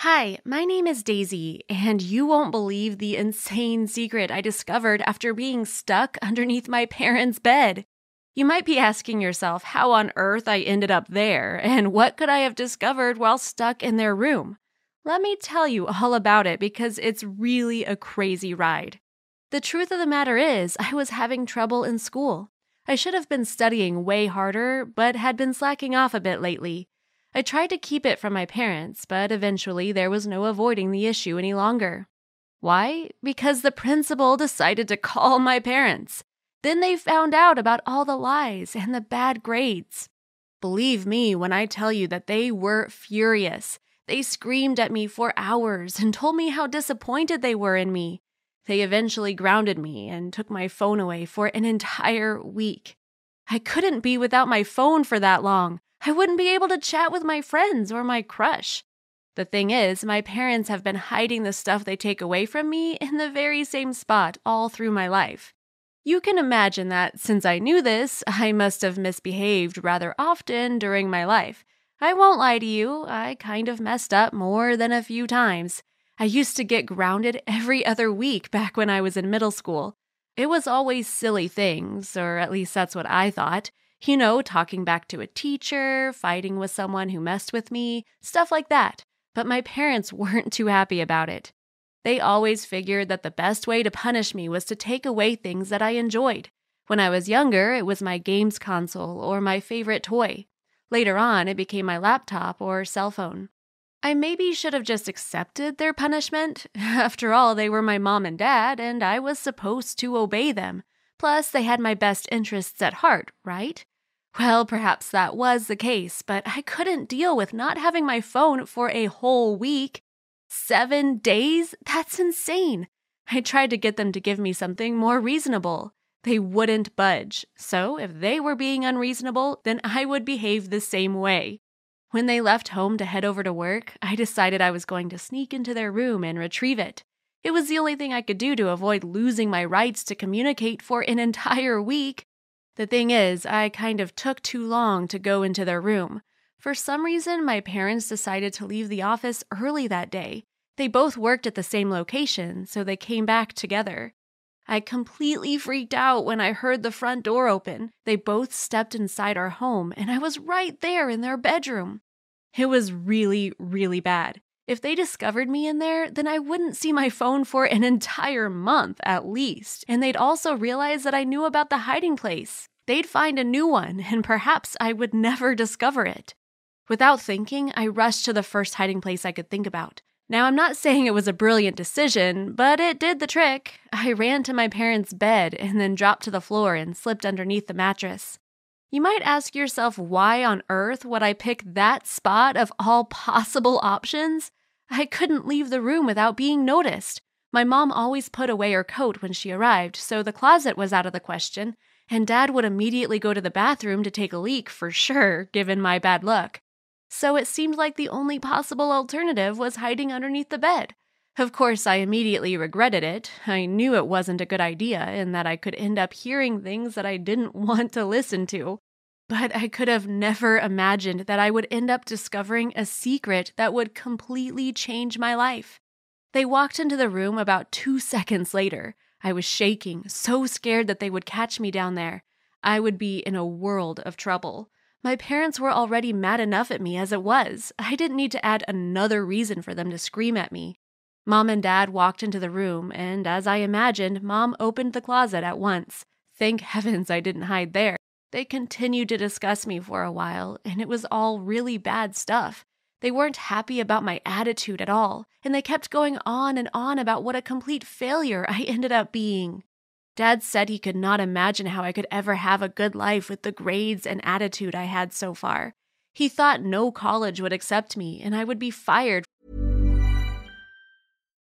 Hi, my name is Daisy, and you won't believe the insane secret I discovered after being stuck underneath my parents' bed. You might be asking yourself how on earth I ended up there, and what could I have discovered while stuck in their room? Let me tell you all about it because it's really a crazy ride. The truth of the matter is, I was having trouble in school. I should have been studying way harder, but had been slacking off a bit lately. I tried to keep it from my parents, but eventually there was no avoiding the issue any longer. Why? Because the principal decided to call my parents. Then they found out about all the lies and the bad grades. Believe me when I tell you that they were furious. They screamed at me for hours and told me how disappointed they were in me. They eventually grounded me and took my phone away for an entire week. I couldn't be without my phone for that long. I wouldn't be able to chat with my friends or my crush. The thing is, my parents have been hiding the stuff they take away from me in the very same spot all through my life. You can imagine that since I knew this, I must have misbehaved rather often during my life. I won't lie to you, I kind of messed up more than a few times. I used to get grounded every other week back when I was in middle school. It was always silly things, or at least that's what I thought. You know, talking back to a teacher, fighting with someone who messed with me, stuff like that. But my parents weren't too happy about it. They always figured that the best way to punish me was to take away things that I enjoyed. When I was younger, it was my games console or my favorite toy. Later on, it became my laptop or cell phone. I maybe should have just accepted their punishment. After all, they were my mom and dad, and I was supposed to obey them. Plus, they had my best interests at heart, right? Well, perhaps that was the case, but I couldn't deal with not having my phone for a whole week. Seven days? That's insane. I tried to get them to give me something more reasonable. They wouldn't budge. So, if they were being unreasonable, then I would behave the same way. When they left home to head over to work, I decided I was going to sneak into their room and retrieve it. It was the only thing I could do to avoid losing my rights to communicate for an entire week. The thing is, I kind of took too long to go into their room. For some reason, my parents decided to leave the office early that day. They both worked at the same location, so they came back together. I completely freaked out when I heard the front door open. They both stepped inside our home, and I was right there in their bedroom. It was really, really bad. If they discovered me in there, then I wouldn't see my phone for an entire month at least, and they'd also realize that I knew about the hiding place. They'd find a new one, and perhaps I would never discover it. Without thinking, I rushed to the first hiding place I could think about. Now, I'm not saying it was a brilliant decision, but it did the trick. I ran to my parents' bed and then dropped to the floor and slipped underneath the mattress. You might ask yourself why on earth would I pick that spot of all possible options? I couldn't leave the room without being noticed. My mom always put away her coat when she arrived, so the closet was out of the question, and Dad would immediately go to the bathroom to take a leak for sure, given my bad luck. So it seemed like the only possible alternative was hiding underneath the bed. Of course, I immediately regretted it. I knew it wasn't a good idea and that I could end up hearing things that I didn't want to listen to. But I could have never imagined that I would end up discovering a secret that would completely change my life. They walked into the room about two seconds later. I was shaking, so scared that they would catch me down there. I would be in a world of trouble. My parents were already mad enough at me as it was. I didn't need to add another reason for them to scream at me. Mom and Dad walked into the room, and as I imagined, Mom opened the closet at once. Thank heavens I didn't hide there. They continued to discuss me for a while, and it was all really bad stuff. They weren't happy about my attitude at all, and they kept going on and on about what a complete failure I ended up being. Dad said he could not imagine how I could ever have a good life with the grades and attitude I had so far. He thought no college would accept me and I would be fired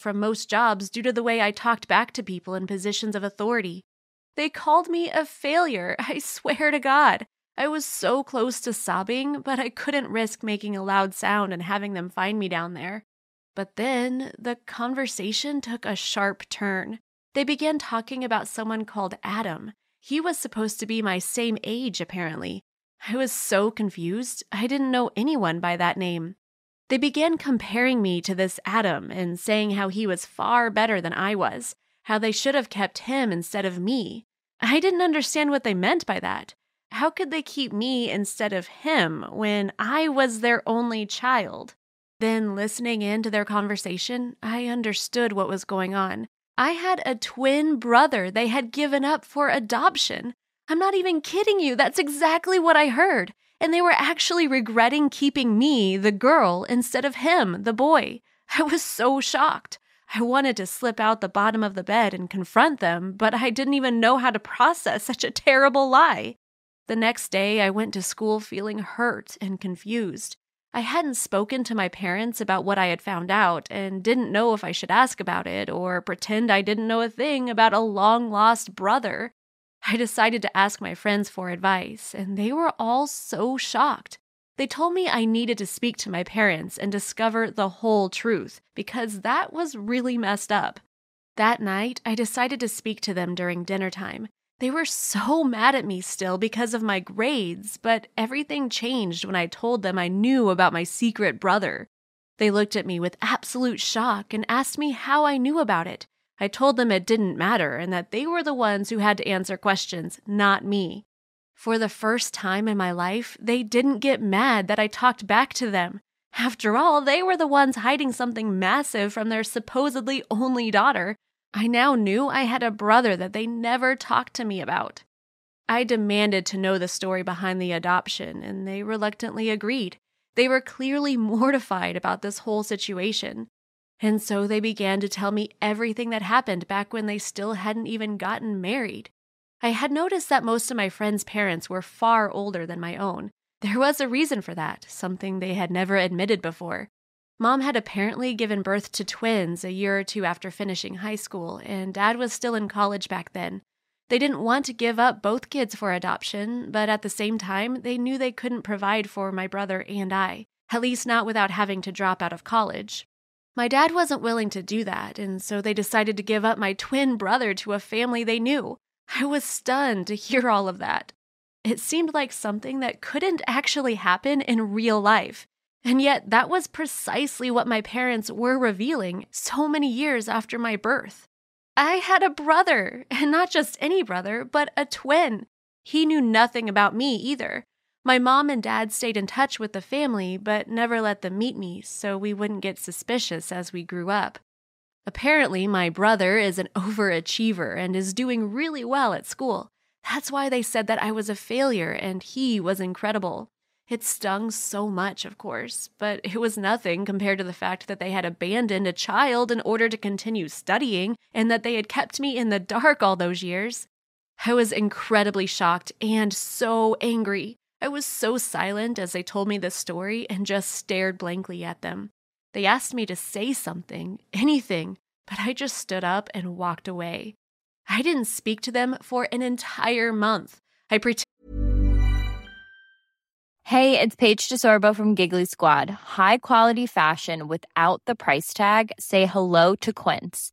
From most jobs due to the way I talked back to people in positions of authority. They called me a failure, I swear to God. I was so close to sobbing, but I couldn't risk making a loud sound and having them find me down there. But then the conversation took a sharp turn. They began talking about someone called Adam. He was supposed to be my same age, apparently. I was so confused, I didn't know anyone by that name. They began comparing me to this Adam and saying how he was far better than I was, how they should have kept him instead of me. I didn't understand what they meant by that. How could they keep me instead of him when I was their only child? Then, listening in to their conversation, I understood what was going on. I had a twin brother they had given up for adoption. I'm not even kidding you, that's exactly what I heard and they were actually regretting keeping me, the girl, instead of him, the boy. I was so shocked. I wanted to slip out the bottom of the bed and confront them, but I didn't even know how to process such a terrible lie. The next day, I went to school feeling hurt and confused. I hadn't spoken to my parents about what I had found out and didn't know if I should ask about it or pretend I didn't know a thing about a long lost brother. I decided to ask my friends for advice, and they were all so shocked. They told me I needed to speak to my parents and discover the whole truth because that was really messed up. That night, I decided to speak to them during dinner time. They were so mad at me still because of my grades, but everything changed when I told them I knew about my secret brother. They looked at me with absolute shock and asked me how I knew about it. I told them it didn't matter and that they were the ones who had to answer questions, not me. For the first time in my life, they didn't get mad that I talked back to them. After all, they were the ones hiding something massive from their supposedly only daughter. I now knew I had a brother that they never talked to me about. I demanded to know the story behind the adoption, and they reluctantly agreed. They were clearly mortified about this whole situation. And so they began to tell me everything that happened back when they still hadn't even gotten married. I had noticed that most of my friends' parents were far older than my own. There was a reason for that, something they had never admitted before. Mom had apparently given birth to twins a year or two after finishing high school, and dad was still in college back then. They didn't want to give up both kids for adoption, but at the same time, they knew they couldn't provide for my brother and I, at least not without having to drop out of college. My dad wasn't willing to do that, and so they decided to give up my twin brother to a family they knew. I was stunned to hear all of that. It seemed like something that couldn't actually happen in real life. And yet, that was precisely what my parents were revealing so many years after my birth. I had a brother, and not just any brother, but a twin. He knew nothing about me either. My mom and dad stayed in touch with the family, but never let them meet me so we wouldn't get suspicious as we grew up. Apparently, my brother is an overachiever and is doing really well at school. That's why they said that I was a failure and he was incredible. It stung so much, of course, but it was nothing compared to the fact that they had abandoned a child in order to continue studying and that they had kept me in the dark all those years. I was incredibly shocked and so angry. I was so silent as they told me this story and just stared blankly at them. They asked me to say something, anything, but I just stood up and walked away. I didn't speak to them for an entire month. I pretended. Hey, it's Paige DeSorbo from Giggly Squad. High quality fashion without the price tag? Say hello to Quince.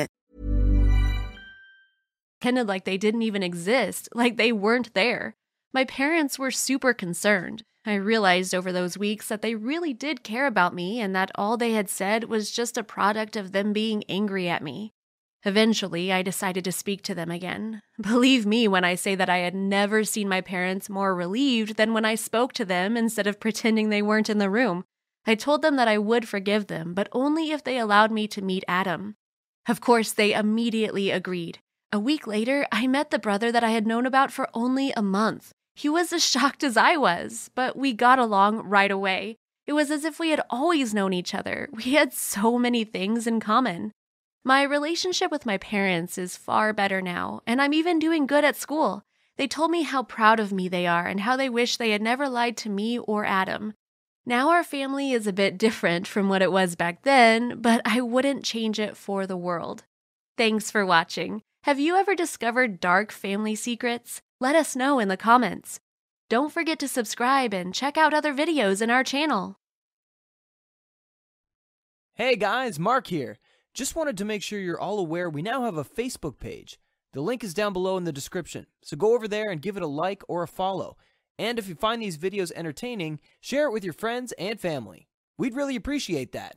Pretended like they didn't even exist, like they weren't there. My parents were super concerned. I realized over those weeks that they really did care about me and that all they had said was just a product of them being angry at me. Eventually, I decided to speak to them again. Believe me when I say that I had never seen my parents more relieved than when I spoke to them instead of pretending they weren't in the room. I told them that I would forgive them, but only if they allowed me to meet Adam. Of course, they immediately agreed. A week later, I met the brother that I had known about for only a month. He was as shocked as I was, but we got along right away. It was as if we had always known each other. We had so many things in common. My relationship with my parents is far better now, and I'm even doing good at school. They told me how proud of me they are and how they wish they had never lied to me or Adam. Now our family is a bit different from what it was back then, but I wouldn't change it for the world. Thanks for watching. Have you ever discovered dark family secrets? Let us know in the comments. Don't forget to subscribe and check out other videos in our channel. Hey guys, Mark here. Just wanted to make sure you're all aware we now have a Facebook page. The link is down below in the description, so go over there and give it a like or a follow. And if you find these videos entertaining, share it with your friends and family. We'd really appreciate that.